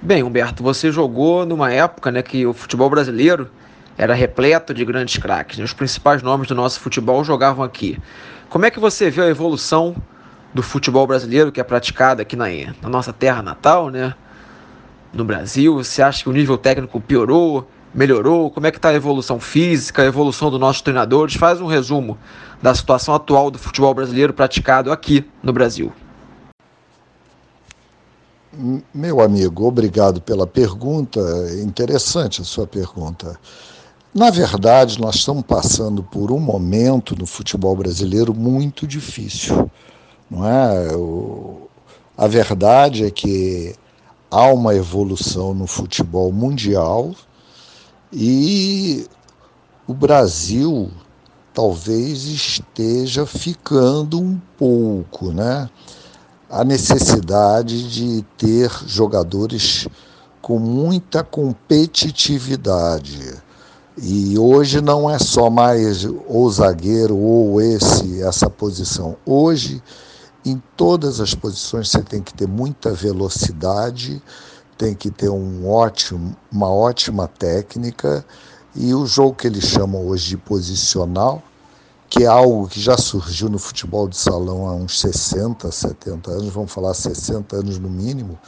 Bem, Humberto, você jogou numa época né, que o futebol brasileiro era repleto de grandes craques. Né? Os principais nomes do nosso futebol jogavam aqui. Como é que você vê a evolução do futebol brasileiro que é praticado aqui na, na nossa terra natal, né? No Brasil, você acha que o nível técnico piorou, melhorou? Como é que está a evolução física, a evolução dos nossos treinadores? Faz um resumo da situação atual do futebol brasileiro praticado aqui no Brasil. Meu amigo, obrigado pela pergunta. Interessante a sua pergunta. Na verdade, nós estamos passando por um momento no futebol brasileiro muito difícil. Não é? A verdade é que há uma evolução no futebol mundial e o Brasil talvez esteja ficando um pouco, né? A necessidade de ter jogadores com muita competitividade e hoje não é só mais o zagueiro ou esse essa posição. Hoje, em todas as posições, você tem que ter muita velocidade, tem que ter um ótimo, uma ótima técnica e o jogo que eles chamam hoje de posicional, que é algo que já surgiu no futebol de salão há uns 60, 70 anos, vamos falar 60 anos no mínimo,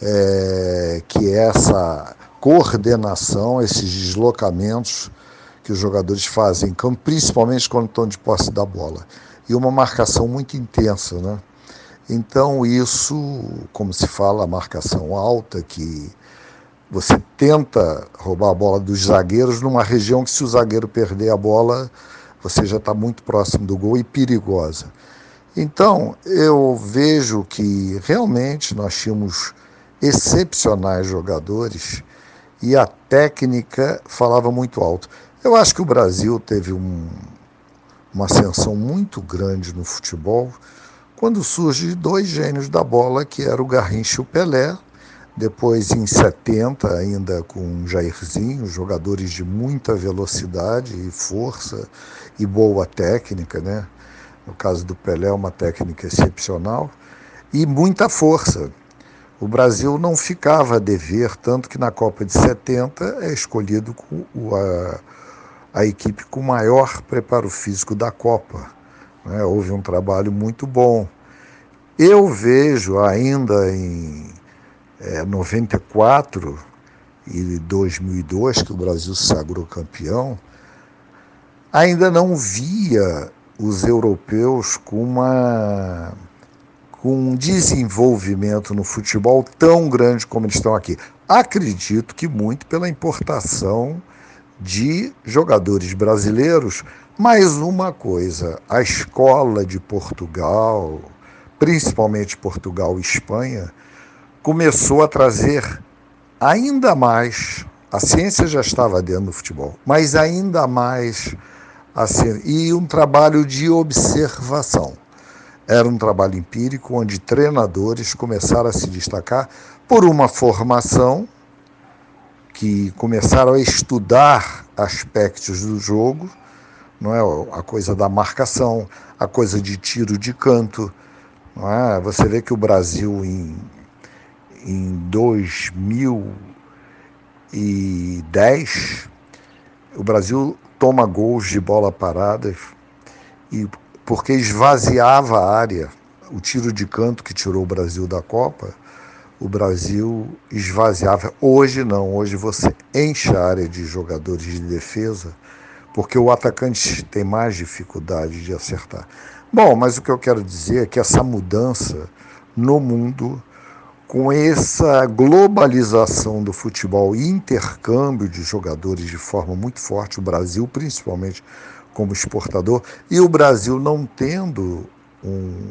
é, que é essa coordenação, esses deslocamentos que os jogadores fazem principalmente quando estão de posse da bola. E uma marcação muito intensa, né? Então, isso, como se fala, a marcação alta, que você tenta roubar a bola dos zagueiros numa região que, se o zagueiro perder a bola, você já está muito próximo do gol e perigosa. Então, eu vejo que realmente nós tínhamos excepcionais jogadores e a técnica falava muito alto. Eu acho que o Brasil teve um, uma ascensão muito grande no futebol quando surge dois gênios da bola, que era o Garrincha e o Pelé, depois em 70 ainda com Jairzinho, jogadores de muita velocidade e força e boa técnica, né? No caso do Pelé, uma técnica excepcional e muita força. O Brasil não ficava a dever, tanto que na Copa de 70 é escolhido a, a equipe com maior preparo físico da Copa. Né? Houve um trabalho muito bom. Eu vejo ainda em é, 94 e 2002, que o Brasil sagrou campeão, ainda não via os europeus com uma com um desenvolvimento no futebol tão grande como eles estão aqui. Acredito que muito pela importação de jogadores brasileiros, mas uma coisa, a escola de Portugal, principalmente Portugal e Espanha, começou a trazer ainda mais, a ciência já estava dentro do futebol, mas ainda mais a e um trabalho de observação. Era um trabalho empírico onde treinadores começaram a se destacar por uma formação que começaram a estudar aspectos do jogo, não é a coisa da marcação, a coisa de tiro de canto, não é? Você vê que o Brasil em em 2010 o Brasil toma gols de bola parada e porque esvaziava a área. O tiro de canto que tirou o Brasil da Copa, o Brasil esvaziava. Hoje não, hoje você enche a área de jogadores de defesa, porque o atacante tem mais dificuldade de acertar. Bom, mas o que eu quero dizer é que essa mudança no mundo, com essa globalização do futebol e intercâmbio de jogadores de forma muito forte, o Brasil principalmente como exportador e o Brasil não tendo um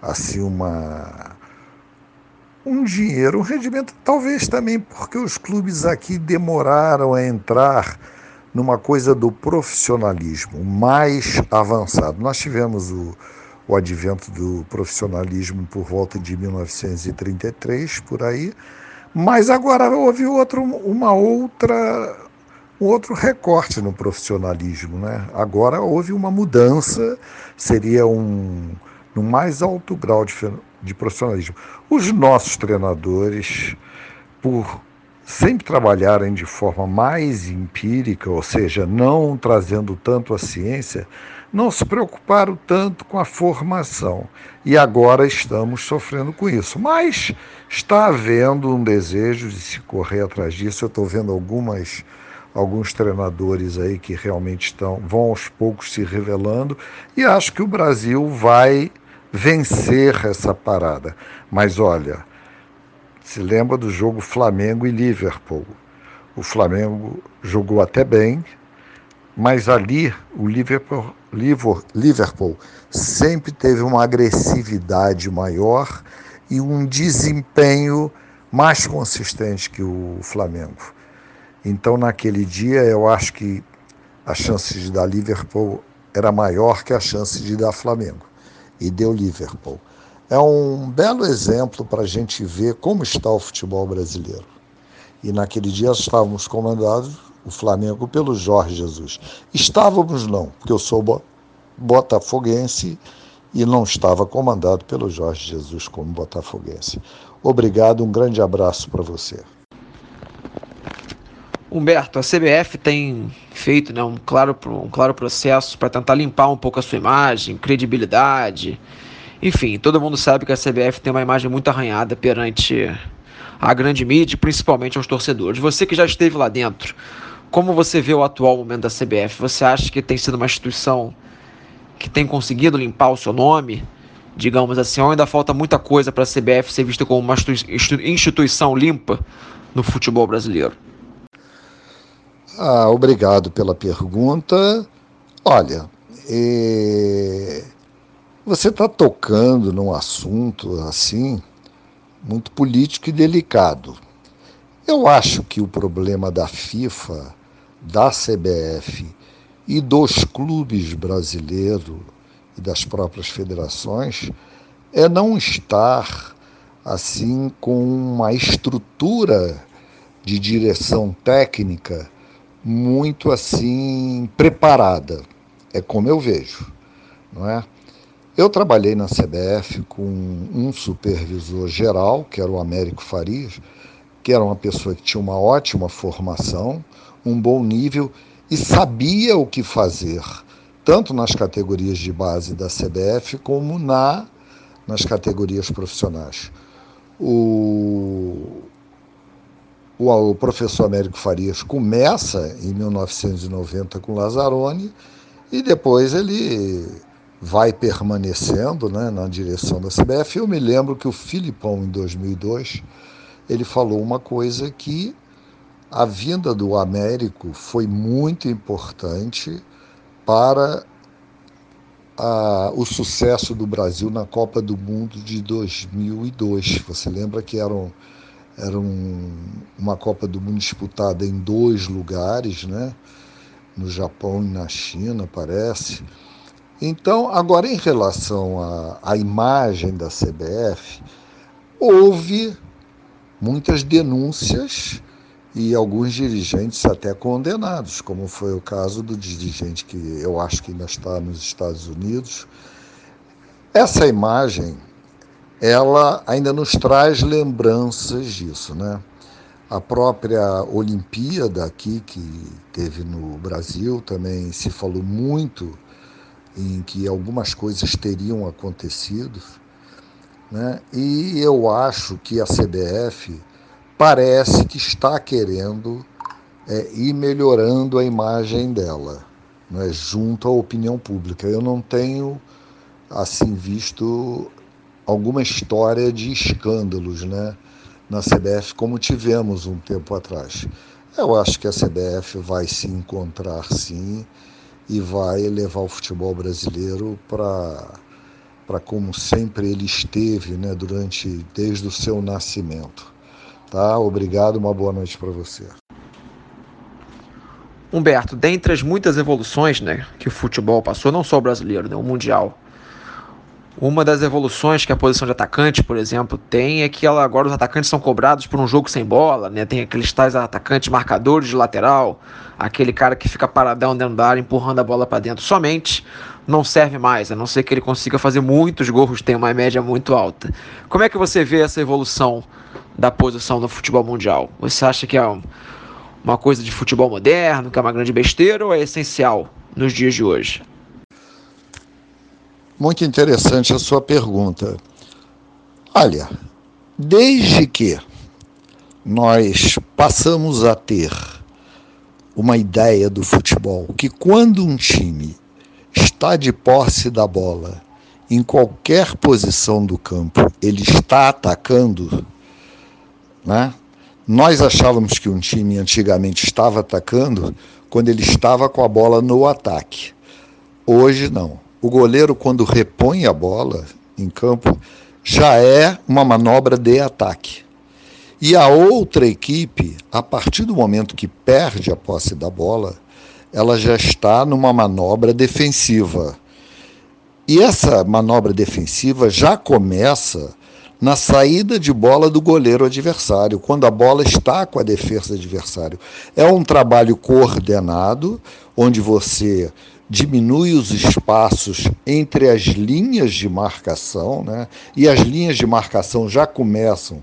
assim uma um dinheiro, um rendimento, talvez também porque os clubes aqui demoraram a entrar numa coisa do profissionalismo mais avançado. Nós tivemos o, o advento do profissionalismo por volta de 1933, por aí, mas agora houve outro, uma outra um outro recorte no profissionalismo. Né? Agora houve uma mudança, seria um, no mais alto grau de de profissionalismo. Os nossos treinadores, por sempre trabalharem de forma mais empírica, ou seja, não trazendo tanto a ciência, não se preocuparam tanto com a formação. E agora estamos sofrendo com isso. Mas está havendo um desejo de se correr atrás disso. Eu estou vendo algumas alguns treinadores aí que realmente estão vão aos poucos se revelando e acho que o Brasil vai vencer essa parada. Mas olha, se lembra do jogo Flamengo e Liverpool. O Flamengo jogou até bem, mas ali o Liverpool, Liverpool sempre teve uma agressividade maior e um desempenho mais consistente que o Flamengo. Então, naquele dia, eu acho que a chance de dar Liverpool era maior que a chance de dar Flamengo. E deu Liverpool é um belo exemplo para a gente ver como está o futebol brasileiro. E naquele dia estávamos comandados, o Flamengo, pelo Jorge Jesus. Estávamos não, porque eu sou botafoguense e não estava comandado pelo Jorge Jesus como botafoguense. Obrigado, um grande abraço para você. Humberto, a CBF tem feito né, um, claro, um claro processo para tentar limpar um pouco a sua imagem, credibilidade enfim, todo mundo sabe que a CBF tem uma imagem muito arranhada perante a grande mídia, principalmente aos torcedores. Você que já esteve lá dentro, como você vê o atual momento da CBF? Você acha que tem sido uma instituição que tem conseguido limpar o seu nome? Digamos assim, ou ainda falta muita coisa para a CBF ser vista como uma instituição limpa no futebol brasileiro? Ah, obrigado pela pergunta. Olha, é... Você está tocando num assunto assim, muito político e delicado. Eu acho que o problema da FIFA, da CBF e dos clubes brasileiros e das próprias federações é não estar assim com uma estrutura de direção técnica muito assim preparada. É como eu vejo, não é? Eu trabalhei na CBF com um supervisor geral, que era o Américo Farias, que era uma pessoa que tinha uma ótima formação, um bom nível e sabia o que fazer, tanto nas categorias de base da CBF como na, nas categorias profissionais. O, o, professor Américo Farias começa em 1990 com Lazzaroni e depois ele vai permanecendo né, na direção da CBF. Eu me lembro que o Filipão, em 2002, ele falou uma coisa que a vinda do Américo foi muito importante para a, o sucesso do Brasil na Copa do Mundo de 2002. Você lembra que era, um, era um, uma Copa do Mundo disputada em dois lugares, né? no Japão e na China, parece. Então, agora em relação à, à imagem da CBF, houve muitas denúncias e alguns dirigentes até condenados, como foi o caso do dirigente que eu acho que ainda está nos Estados Unidos. Essa imagem, ela ainda nos traz lembranças disso, né? A própria Olimpíada aqui que teve no Brasil também se falou muito em que algumas coisas teriam acontecido, né? e eu acho que a CBF parece que está querendo é, ir melhorando a imagem dela, né? junto à opinião pública. Eu não tenho assim visto alguma história de escândalos né? na CBF como tivemos um tempo atrás. Eu acho que a CBF vai se encontrar sim e vai levar o futebol brasileiro para para como sempre ele esteve, né, durante desde o seu nascimento. Tá? Obrigado, uma boa noite para você. Humberto, dentre as muitas evoluções, né, que o futebol passou, não só o brasileiro, né, o mundial. Uma das evoluções que a posição de atacante, por exemplo, tem é que ela, agora os atacantes são cobrados por um jogo sem bola, né? Tem aqueles tais atacantes marcadores de lateral, aquele cara que fica paradão dentro da área empurrando a bola para dentro somente, não serve mais, a não ser que ele consiga fazer muitos gols, tem uma média muito alta. Como é que você vê essa evolução da posição no futebol mundial? Você acha que é uma coisa de futebol moderno, que é uma grande besteira ou é essencial nos dias de hoje? Muito interessante a sua pergunta. Olha, desde que nós passamos a ter uma ideia do futebol, que quando um time está de posse da bola, em qualquer posição do campo, ele está atacando, né? Nós achávamos que um time antigamente estava atacando quando ele estava com a bola no ataque. Hoje não. O goleiro, quando repõe a bola em campo, já é uma manobra de ataque. E a outra equipe, a partir do momento que perde a posse da bola, ela já está numa manobra defensiva. E essa manobra defensiva já começa na saída de bola do goleiro adversário, quando a bola está com a defesa adversário. É um trabalho coordenado, onde você diminui os espaços entre as linhas de marcação, né? e as linhas de marcação já começam.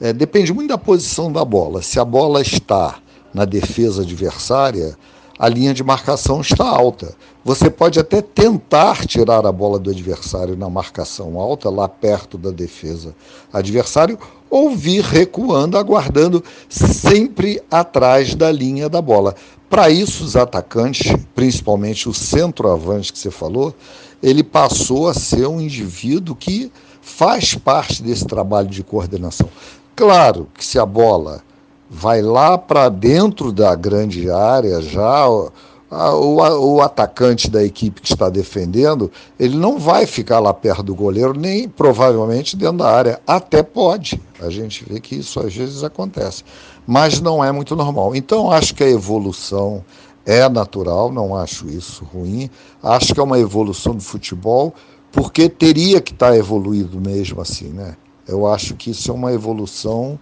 É, depende muito da posição da bola. Se a bola está na defesa adversária, a linha de marcação está alta. Você pode até tentar tirar a bola do adversário na marcação alta, lá perto da defesa adversário, ou vir recuando, aguardando sempre atrás da linha da bola. Para isso, os atacantes, principalmente o centroavante que você falou, ele passou a ser um indivíduo que faz parte desse trabalho de coordenação. Claro que se a bola vai lá para dentro da grande área, já o, o, o, atacante da equipe que está defendendo, ele não vai ficar lá perto do goleiro, nem provavelmente dentro da área. Até pode. A gente vê que isso às vezes acontece mas não é muito normal. Então, acho que a evolução é natural, não acho isso ruim. Acho que é uma evolução do futebol, porque teria que estar evoluído mesmo assim, né? Eu acho que isso é uma evolução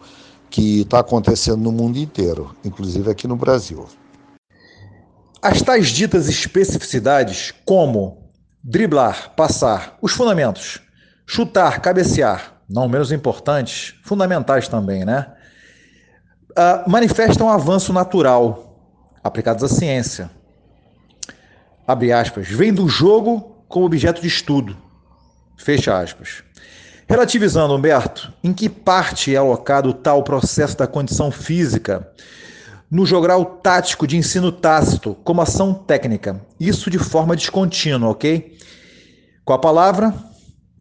que está acontecendo no mundo inteiro, inclusive aqui no Brasil. As tais ditas especificidades, como driblar, passar, os fundamentos, chutar, cabecear, não menos importantes, fundamentais também, né? Uh, manifestam um avanço natural aplicados à ciência. Abre aspas. Vem do jogo como objeto de estudo. Fecha aspas. Relativizando, Humberto, em que parte é alocado tal processo da condição física no jogral tático de ensino tácito como ação técnica? Isso de forma descontínua, ok? Com a palavra,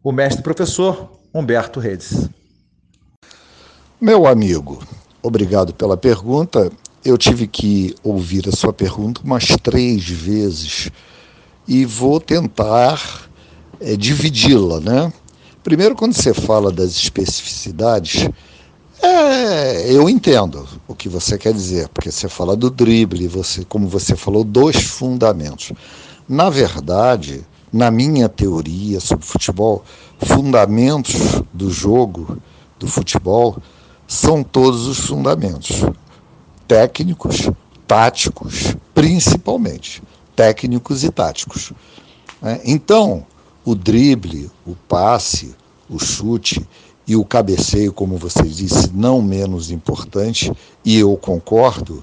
o mestre professor Humberto Redes. Meu amigo, Obrigado pela pergunta. Eu tive que ouvir a sua pergunta umas três vezes e vou tentar é, dividi-la, né? Primeiro, quando você fala das especificidades, é, eu entendo o que você quer dizer, porque você fala do drible, você, como você falou, dos fundamentos. Na verdade, na minha teoria sobre futebol, fundamentos do jogo, do futebol, são todos os fundamentos técnicos, táticos, principalmente técnicos e táticos. Né? Então, o drible, o passe, o chute e o cabeceio, como você disse, não menos importante, e eu concordo,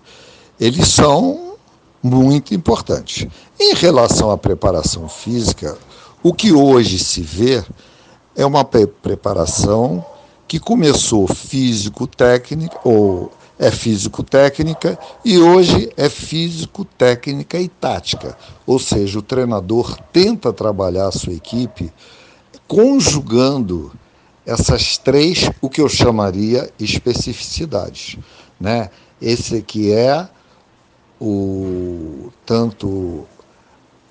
eles são muito importantes. Em relação à preparação física, o que hoje se vê é uma preparação que começou físico-técnica ou é físico-técnica e hoje é físico-técnica e tática. Ou seja, o treinador tenta trabalhar a sua equipe conjugando essas três, o que eu chamaria especificidades, né? Esse aqui é o tanto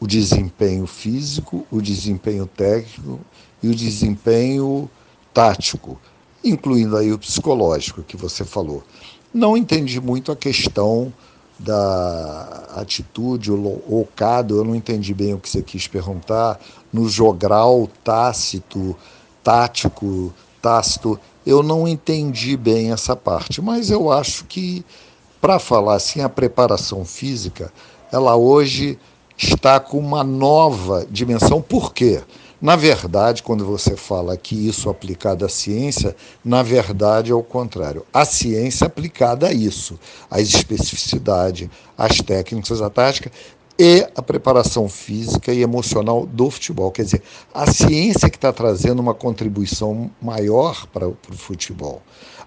o desempenho físico, o desempenho técnico e o desempenho tático incluindo aí o psicológico que você falou. Não entendi muito a questão da atitude, o ocado, eu não entendi bem o que você quis perguntar, no jogral tácito, tático, tácito, eu não entendi bem essa parte, mas eu acho que, para falar assim, a preparação física, ela hoje está com uma nova dimensão. Por quê? Na verdade, quando você fala que isso aplicado à ciência, na verdade é o contrário. A ciência aplicada a isso, às especificidades, às técnicas, à tática e a preparação física e emocional do futebol. Quer dizer, a ciência que está trazendo uma contribuição maior para o futebol.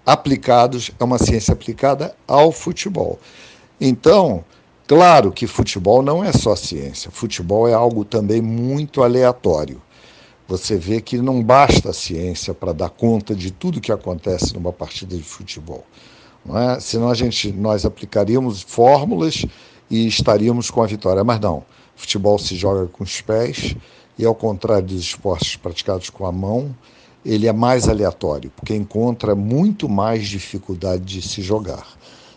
Aplicados é uma ciência aplicada ao futebol. Então, claro que futebol não é só ciência. Futebol é algo também muito aleatório. Você vê que não basta a ciência para dar conta de tudo que acontece numa partida de futebol. Não é? Senão a gente, nós aplicaríamos fórmulas e estaríamos com a vitória. Mas não, futebol se joga com os pés e ao contrário dos esportes praticados com a mão, ele é mais aleatório, porque encontra muito mais dificuldade de se jogar.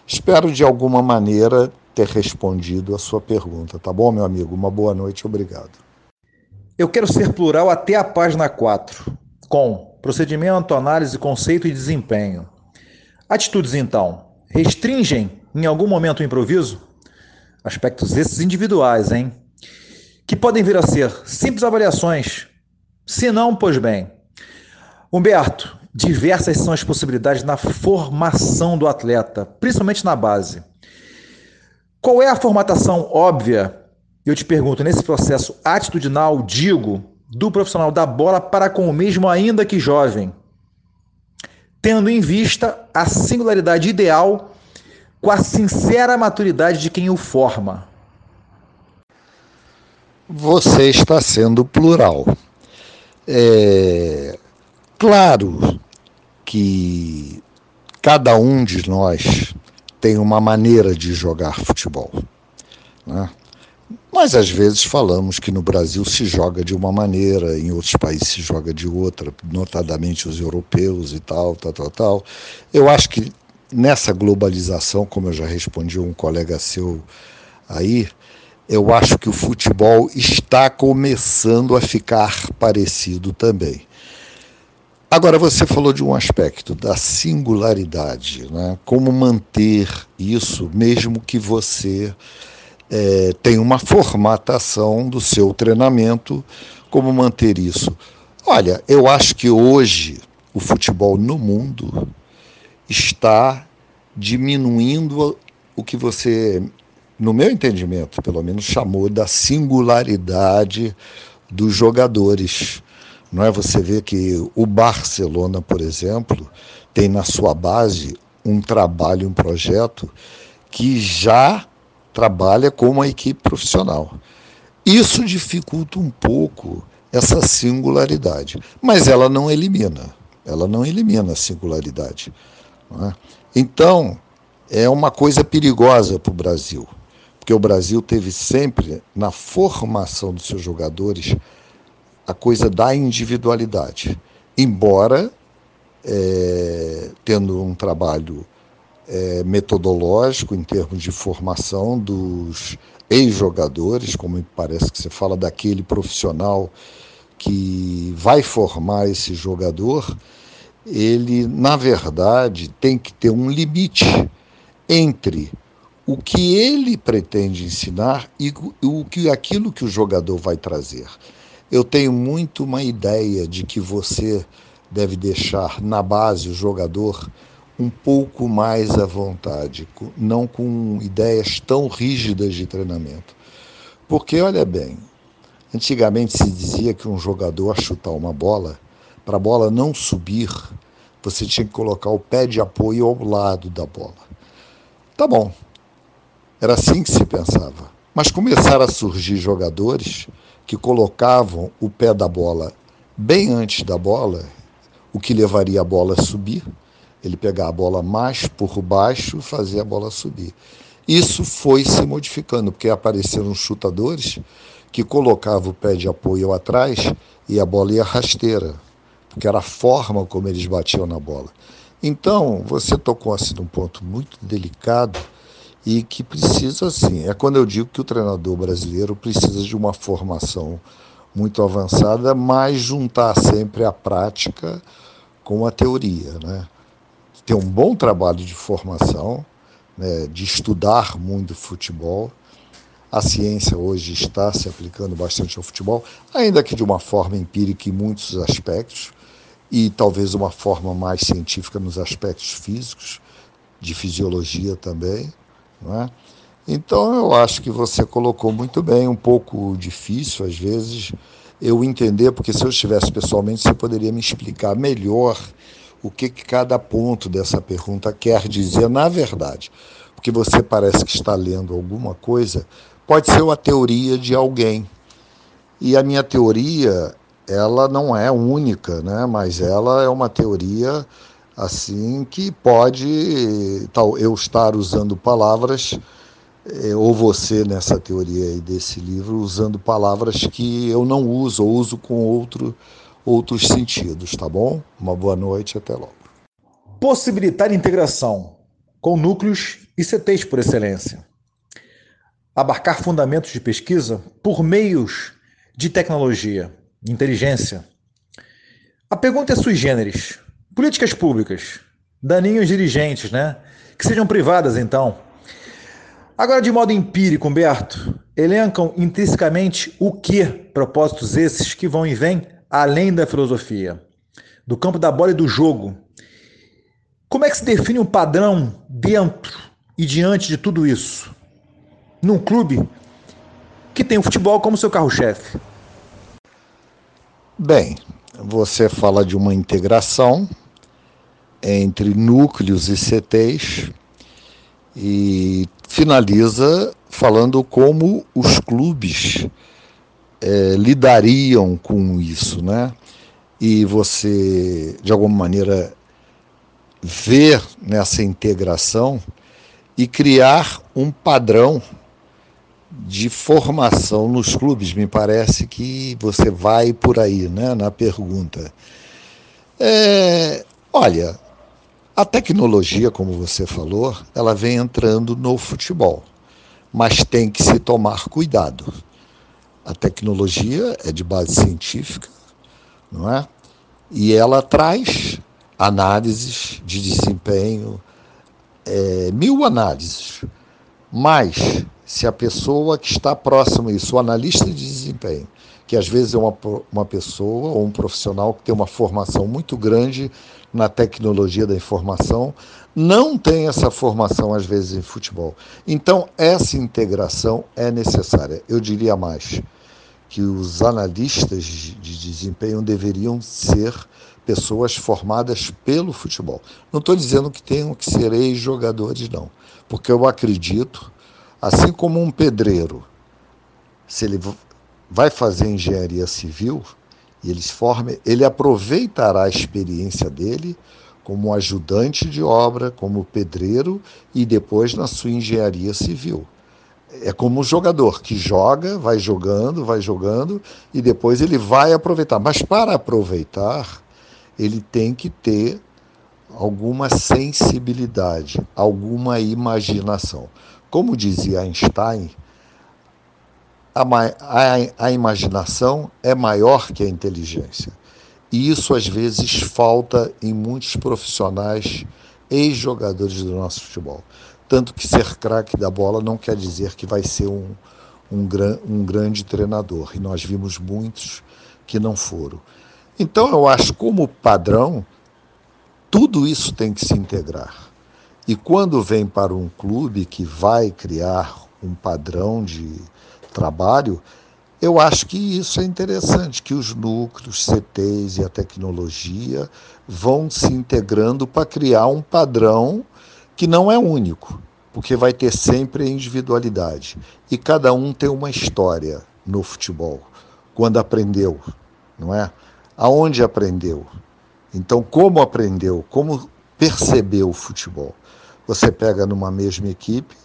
Espero de alguma maneira ter respondido a sua pergunta, tá bom, meu amigo? Uma boa noite, obrigado. Eu quero ser plural até a página 4, com procedimento, análise, conceito e desempenho. Atitudes, então, restringem em algum momento o improviso? Aspectos esses individuais, hein? Que podem vir a ser simples avaliações. Se não, pois bem. Humberto, diversas são as possibilidades na formação do atleta, principalmente na base. Qual é a formatação óbvia eu te pergunto, nesse processo atitudinal, digo, do profissional da bola para com o mesmo, ainda que jovem, tendo em vista a singularidade ideal com a sincera maturidade de quem o forma? Você está sendo plural. É claro que cada um de nós tem uma maneira de jogar futebol. Né? Mas às vezes falamos que no Brasil se joga de uma maneira, em outros países se joga de outra, notadamente os europeus e tal, tal, tal, tal. Eu acho que nessa globalização, como eu já respondi a um colega seu aí, eu acho que o futebol está começando a ficar parecido também. Agora, você falou de um aspecto da singularidade, né? como manter isso, mesmo que você é, tem uma formatação do seu treinamento, como manter isso. Olha, eu acho que hoje o futebol no mundo está diminuindo o que você, no meu entendimento, pelo menos, chamou da singularidade dos jogadores. Não é você vê que o Barcelona, por exemplo, tem na sua base um trabalho, um projeto que já trabalha com uma equipe profissional. Isso dificulta um pouco essa singularidade, mas ela não elimina, ela não elimina a singularidade. É? Então, é uma coisa perigosa para o Brasil, porque o Brasil teve sempre, na formação dos seus jogadores, a coisa da individualidade. Embora é, tendo um trabalho é, metodológico em termos de formação dos ex-jogadores, como parece que você fala daquele profissional que vai formar esse jogador, ele, na verdade, tem que ter um limite entre o que ele pretende ensinar e o que aquilo que o jogador vai trazer. Eu tenho muito uma ideia de que você deve deixar na base o jogador um pouco mais à vontade, não com ideias tão rígidas de treinamento. Porque, olha bem, antigamente se dizia que um jogador a chutar uma bola, para a bola não subir, você tinha que colocar o pé de apoio ao lado da bola. Tá bom, era assim que se pensava. Mas começaram a surgir jogadores que colocavam o pé da bola bem antes da bola, o que levaria a bola a subir ele pegar a bola mais por baixo fazer a bola subir. Isso foi se modificando, porque apareceram chutadores que colocavam o pé de apoio atrás e a bola ia rasteira, porque era a forma como eles batiam na bola. Então, você tocou assim num ponto muito delicado e que precisa, sim, é quando eu digo que o treinador brasileiro precisa de uma formação muito avançada, mas juntar sempre a prática com a teoria, né? Ter um bom trabalho de formação, né, de estudar muito futebol. A ciência hoje está se aplicando bastante ao futebol, ainda que de uma forma empírica em muitos aspectos, e talvez uma forma mais científica nos aspectos físicos, de fisiologia também. Não é? Então eu acho que você colocou muito bem, um pouco difícil às vezes eu entender, porque se eu estivesse pessoalmente você poderia me explicar melhor o que, que cada ponto dessa pergunta quer dizer na verdade. Porque você parece que está lendo alguma coisa, pode ser uma teoria de alguém. E a minha teoria, ela não é única, né? mas ela é uma teoria assim que pode tal eu estar usando palavras é, ou você nessa teoria aí desse livro usando palavras que eu não uso ou uso com outro outros sentidos, tá bom? Uma boa noite, até logo. Possibilitar integração com núcleos e CTs por excelência. Abarcar fundamentos de pesquisa por meios de tecnologia, inteligência. A pergunta é sui generis. Políticas públicas, daninhos dirigentes, né? Que sejam privadas, então. Agora, de modo empírico, Humberto, elencam intrinsecamente o que propósitos esses que vão e vêm além da filosofia, do campo da bola e do jogo. Como é que se define um padrão dentro e diante de tudo isso? Num clube que tem o futebol como seu carro-chefe. Bem, você fala de uma integração entre núcleos e CTs e finaliza falando como os clubes é, lidariam com isso, né? E você, de alguma maneira, ver nessa integração e criar um padrão de formação nos clubes. Me parece que você vai por aí, né, na pergunta. É, olha, a tecnologia, como você falou, ela vem entrando no futebol, mas tem que se tomar cuidado. A tecnologia é de base científica, não é? E ela traz análises de desempenho, é, mil análises. Mas, se a pessoa que está próxima a isso, o analista de desempenho, que às vezes é uma, uma pessoa ou um profissional que tem uma formação muito grande na tecnologia da informação, não tem essa formação, às vezes, em futebol. Então, essa integração é necessária. Eu diria mais que os analistas de desempenho deveriam ser pessoas formadas pelo futebol. Não estou dizendo que tenham que ser ex-jogadores, não, porque eu acredito, assim como um pedreiro, se ele vai fazer engenharia civil, e eles formem, ele aproveitará a experiência dele como ajudante de obra, como pedreiro e depois na sua engenharia civil. É como um jogador que joga, vai jogando, vai jogando e depois ele vai aproveitar. Mas para aproveitar, ele tem que ter alguma sensibilidade, alguma imaginação. Como dizia Einstein, a, a, a imaginação é maior que a inteligência. E isso às vezes falta em muitos profissionais, ex-jogadores do nosso futebol. Tanto que ser craque da bola não quer dizer que vai ser um, um, gran, um grande treinador. E nós vimos muitos que não foram. Então eu acho como padrão, tudo isso tem que se integrar. E quando vem para um clube que vai criar um padrão de, trabalho, eu acho que isso é interessante, que os núcleos, CTs e a tecnologia vão se integrando para criar um padrão que não é único, porque vai ter sempre individualidade. E cada um tem uma história no futebol, quando aprendeu, não é? Aonde aprendeu? Então, como aprendeu? Como percebeu o futebol? Você pega numa mesma equipe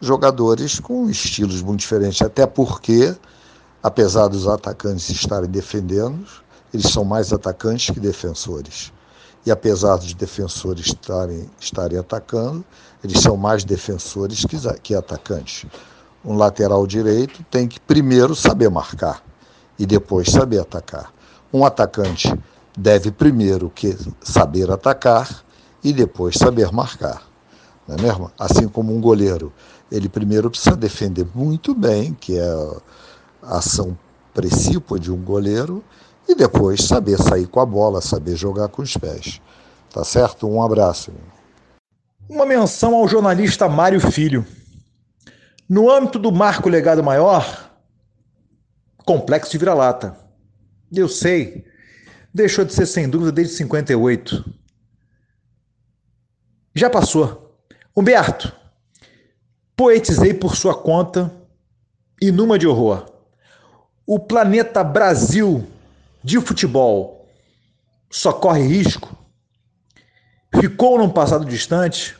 jogadores com estilos muito diferentes, até porque, apesar dos atacantes estarem defendendo, eles são mais atacantes que defensores. E apesar dos defensores estarem, estarem atacando, eles são mais defensores que, que atacantes. Um lateral direito tem que primeiro saber marcar e depois saber atacar. Um atacante deve primeiro que saber atacar e depois saber marcar. Não é mesmo? Assim como um goleiro, ele primeiro precisa defender muito bem, que é a ação precípua de um goleiro, e depois saber sair com a bola, saber jogar com os pés. Tá certo? Um abraço. Uma menção ao jornalista Mário Filho. No âmbito do marco legado maior, complexo de vira-lata. Eu sei, deixou de ser sem dúvida desde 58. Já passou. Humberto, poetizei por sua conta e numa de horror. O planeta Brasil de futebol só corre risco? Ficou num passado distante?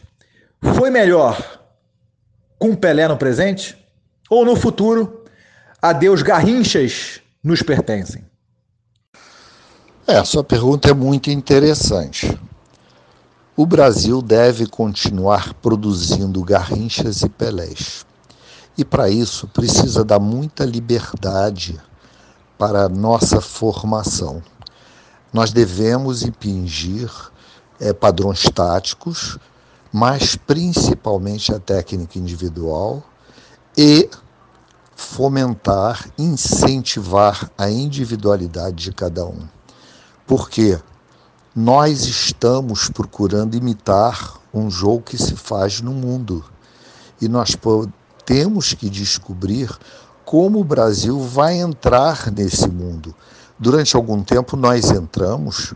Foi melhor com Pelé no presente? Ou no futuro, adeus garrinchas nos pertencem? É, sua pergunta é muito interessante. O Brasil deve continuar produzindo garrinchas e pelés. E para isso precisa dar muita liberdade para a nossa formação. Nós devemos impingir é, padrões táticos, mas principalmente a técnica individual e fomentar, incentivar a individualidade de cada um porque nós estamos procurando imitar um jogo que se faz no mundo e nós temos que descobrir como o Brasil vai entrar nesse mundo. Durante algum tempo nós entramos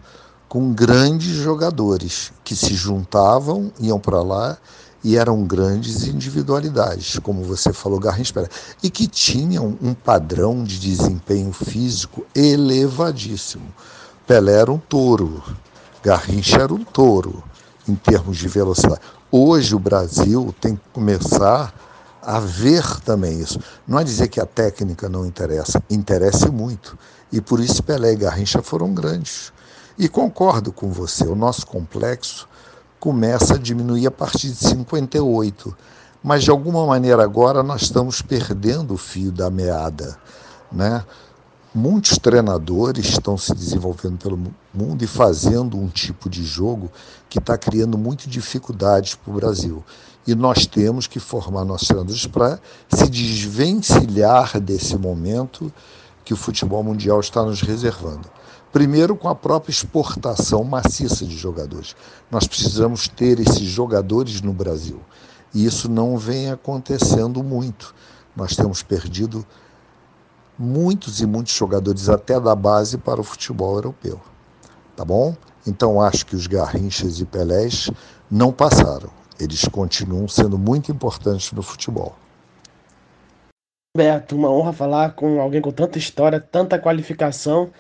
com grandes jogadores que se juntavam, iam para lá e eram grandes individualidades, como você falou, Garrincha, e que tinham um padrão de desempenho físico elevadíssimo. Pelé era um touro, Garrincha era um touro em termos de velocidade. Hoje o Brasil tem que começar a ver também isso. Não é dizer que a técnica não interessa, interessa muito. E por isso Pelé e Garrincha foram grandes. E concordo com você, o nosso complexo começa a diminuir a partir de 58. Mas de alguma maneira agora nós estamos perdendo o fio da meada. Né? Muitos treinadores estão se desenvolvendo pelo mundo e fazendo um tipo de jogo que está criando muitas dificuldades para o Brasil. E nós temos que formar nossos treinadores para se desvencilhar desse momento que o futebol mundial está nos reservando. Primeiro, com a própria exportação maciça de jogadores. Nós precisamos ter esses jogadores no Brasil. E isso não vem acontecendo muito. Nós temos perdido muitos e muitos jogadores até da base para o futebol europeu. Tá bom? Então acho que os Garrinchas e Pelés não passaram. Eles continuam sendo muito importantes no futebol. Beto, uma honra falar com alguém com tanta história, tanta qualificação.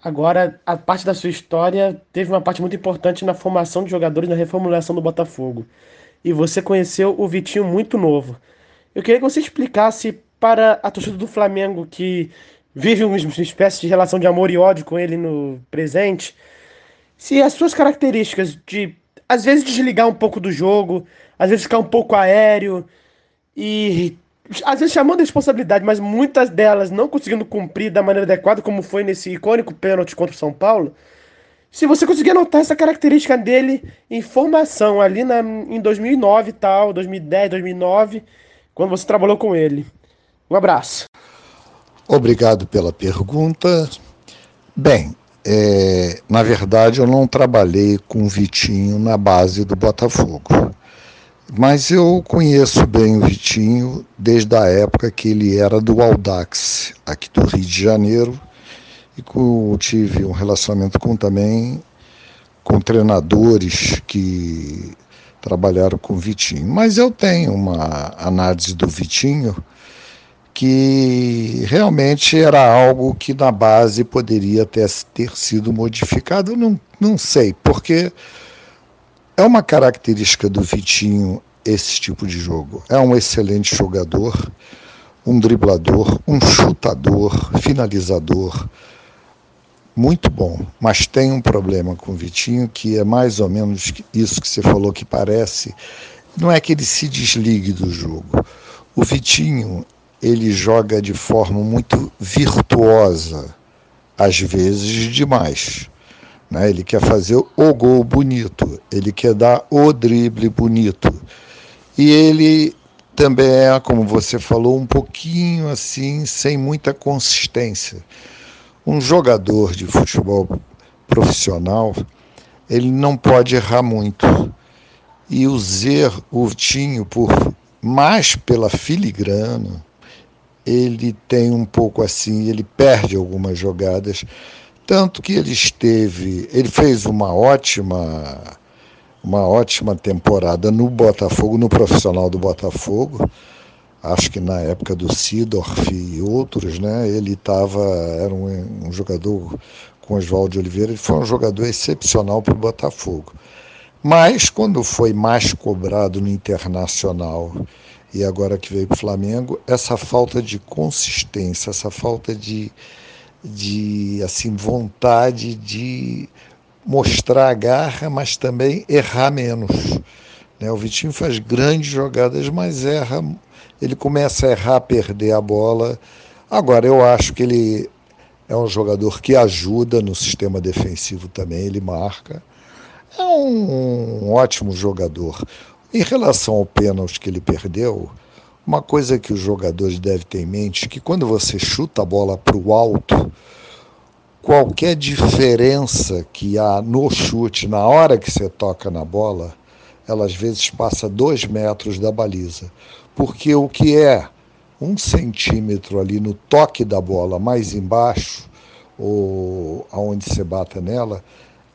Agora, a parte da sua história teve uma parte muito importante na formação de jogadores na reformulação do Botafogo. E você conheceu o Vitinho muito novo. Eu queria que você explicasse para a torcida do Flamengo que vive uma espécie de relação de amor e ódio com ele no presente, se as suas características de às vezes desligar um pouco do jogo, às vezes ficar um pouco aéreo e às vezes chamando a responsabilidade, mas muitas delas não conseguindo cumprir da maneira adequada, como foi nesse icônico pênalti contra o São Paulo. Se você conseguir notar essa característica dele em formação ali na, em 2009 e tal, 2010, 2009, quando você trabalhou com ele. Um abraço. Obrigado pela pergunta. Bem, é, na verdade eu não trabalhei com o Vitinho na base do Botafogo. Mas eu conheço bem o Vitinho desde a época que ele era do Audax, aqui do Rio de Janeiro, e com, tive um relacionamento com também com treinadores que trabalharam com o Vitinho. Mas eu tenho uma análise do Vitinho que realmente era algo que na base poderia ter, ter sido modificado. Não, não sei, porque é uma característica do Vitinho esse tipo de jogo. É um excelente jogador, um driblador, um chutador, finalizador, muito bom, mas tem um problema com o Vitinho que é mais ou menos isso que você falou que parece. Não é que ele se desligue do jogo. O Vitinho, ele joga de forma muito virtuosa, às vezes demais. Né? Ele quer fazer o gol bonito, ele quer dar o drible bonito. E ele também é, como você falou, um pouquinho assim, sem muita consistência. Um jogador de futebol profissional, ele não pode errar muito. E o Zer, o Tinho, por mais pela filigrana, ele tem um pouco assim, ele perde algumas jogadas, tanto que ele esteve, ele fez uma ótima uma ótima temporada no Botafogo, no profissional do Botafogo. Acho que na época do Sidorf e outros, né? Ele estava, era um, um, jogador com Oswaldo Oliveira, ele foi um jogador excepcional para o Botafogo. Mas quando foi mais cobrado no Internacional e agora que veio para o Flamengo, essa falta de consistência, essa falta de, de assim vontade de mostrar a garra, mas também errar menos. Né? O Vitinho faz grandes jogadas, mas erra, ele começa a errar, perder a bola. Agora, eu acho que ele é um jogador que ajuda no sistema defensivo também, ele marca. É um, um ótimo jogador. Em relação ao pênalti que ele perdeu, uma coisa que os jogadores devem ter em mente é que quando você chuta a bola para o alto, qualquer diferença que há no chute na hora que você toca na bola, ela às vezes passa dois metros da baliza. Porque o que é um centímetro ali no toque da bola mais embaixo, ou aonde você bata nela,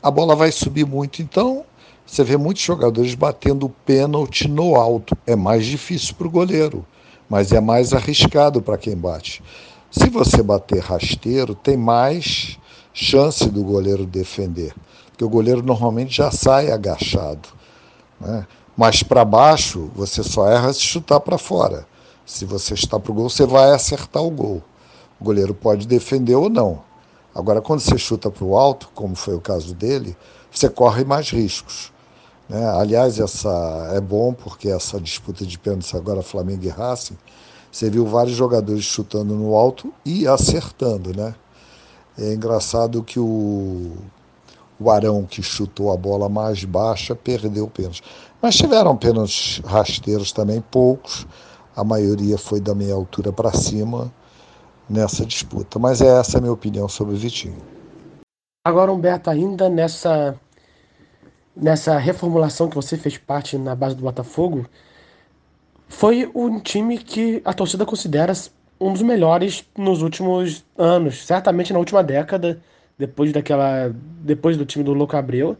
a bola vai subir muito. Então, você vê muitos jogadores batendo pênalti no alto. É mais difícil para o goleiro, mas é mais arriscado para quem bate. Se você bater rasteiro, tem mais chance do goleiro defender, porque o goleiro normalmente já sai agachado. Né? Mas para baixo, você só erra se chutar para fora. Se você está para o gol, você vai acertar o gol. O goleiro pode defender ou não. Agora, quando você chuta para o alto, como foi o caso dele, você corre mais riscos. Né? Aliás, essa é bom porque essa disputa de pênaltis agora Flamengo e Racing você viu vários jogadores chutando no alto e acertando, né? É engraçado que o, o Arão, que chutou a bola mais baixa, perdeu o pênalti. Mas tiveram pênaltis rasteiros também, poucos. A maioria foi da meia altura para cima nessa disputa. Mas é essa a minha opinião sobre o Vitinho. Agora, Humberto, ainda nessa, nessa reformulação que você fez parte na base do Botafogo, foi um time que a torcida considera um dos melhores nos últimos anos, certamente na última década, depois daquela, depois do time do Louco Abreu,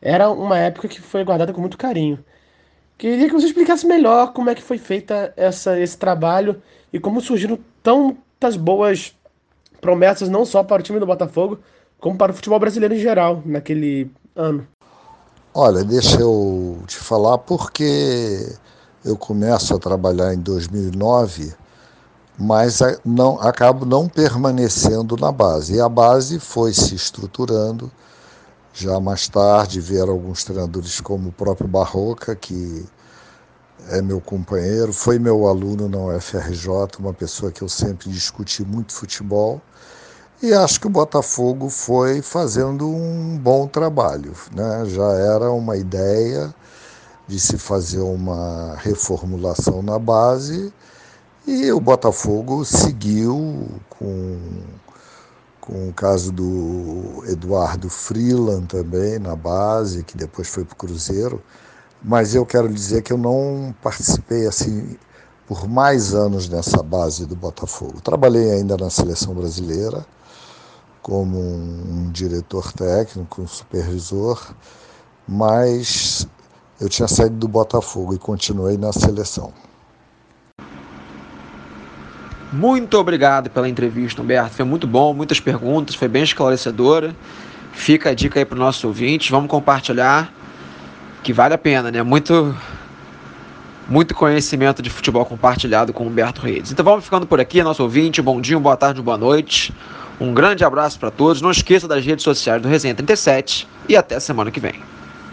era uma época que foi guardada com muito carinho. Queria que você explicasse melhor como é que foi feita essa, esse trabalho e como surgiram tantas boas promessas não só para o time do Botafogo, como para o futebol brasileiro em geral naquele ano. Olha, deixa eu te falar porque eu começo a trabalhar em 2009, mas não, acabo não permanecendo na base. E a base foi se estruturando. Já mais tarde vieram alguns treinadores como o próprio Barroca, que é meu companheiro, foi meu aluno na UFRJ, uma pessoa que eu sempre discuti muito futebol. E acho que o Botafogo foi fazendo um bom trabalho. Né? Já era uma ideia de se fazer uma reformulação na base e o Botafogo seguiu com, com o caso do Eduardo Freeland também na base, que depois foi para o Cruzeiro. Mas eu quero dizer que eu não participei assim por mais anos nessa base do Botafogo. Trabalhei ainda na seleção brasileira como um, diretor técnico, um supervisor, mas eu tinha saído do Botafogo e continuei na seleção. Muito obrigado pela entrevista, Humberto. Foi muito bom, muitas perguntas, foi bem esclarecedora. Fica a dica aí para os nossos ouvintes. Vamos compartilhar, que vale a pena, né? Muito, muito conhecimento de futebol compartilhado com Humberto Reis. Então vamos ficando por aqui, nosso ouvinte. Bom dia, boa tarde, boa noite. Um grande abraço para todos, não esqueça das redes sociais do Resenha 37 e até semana que vem.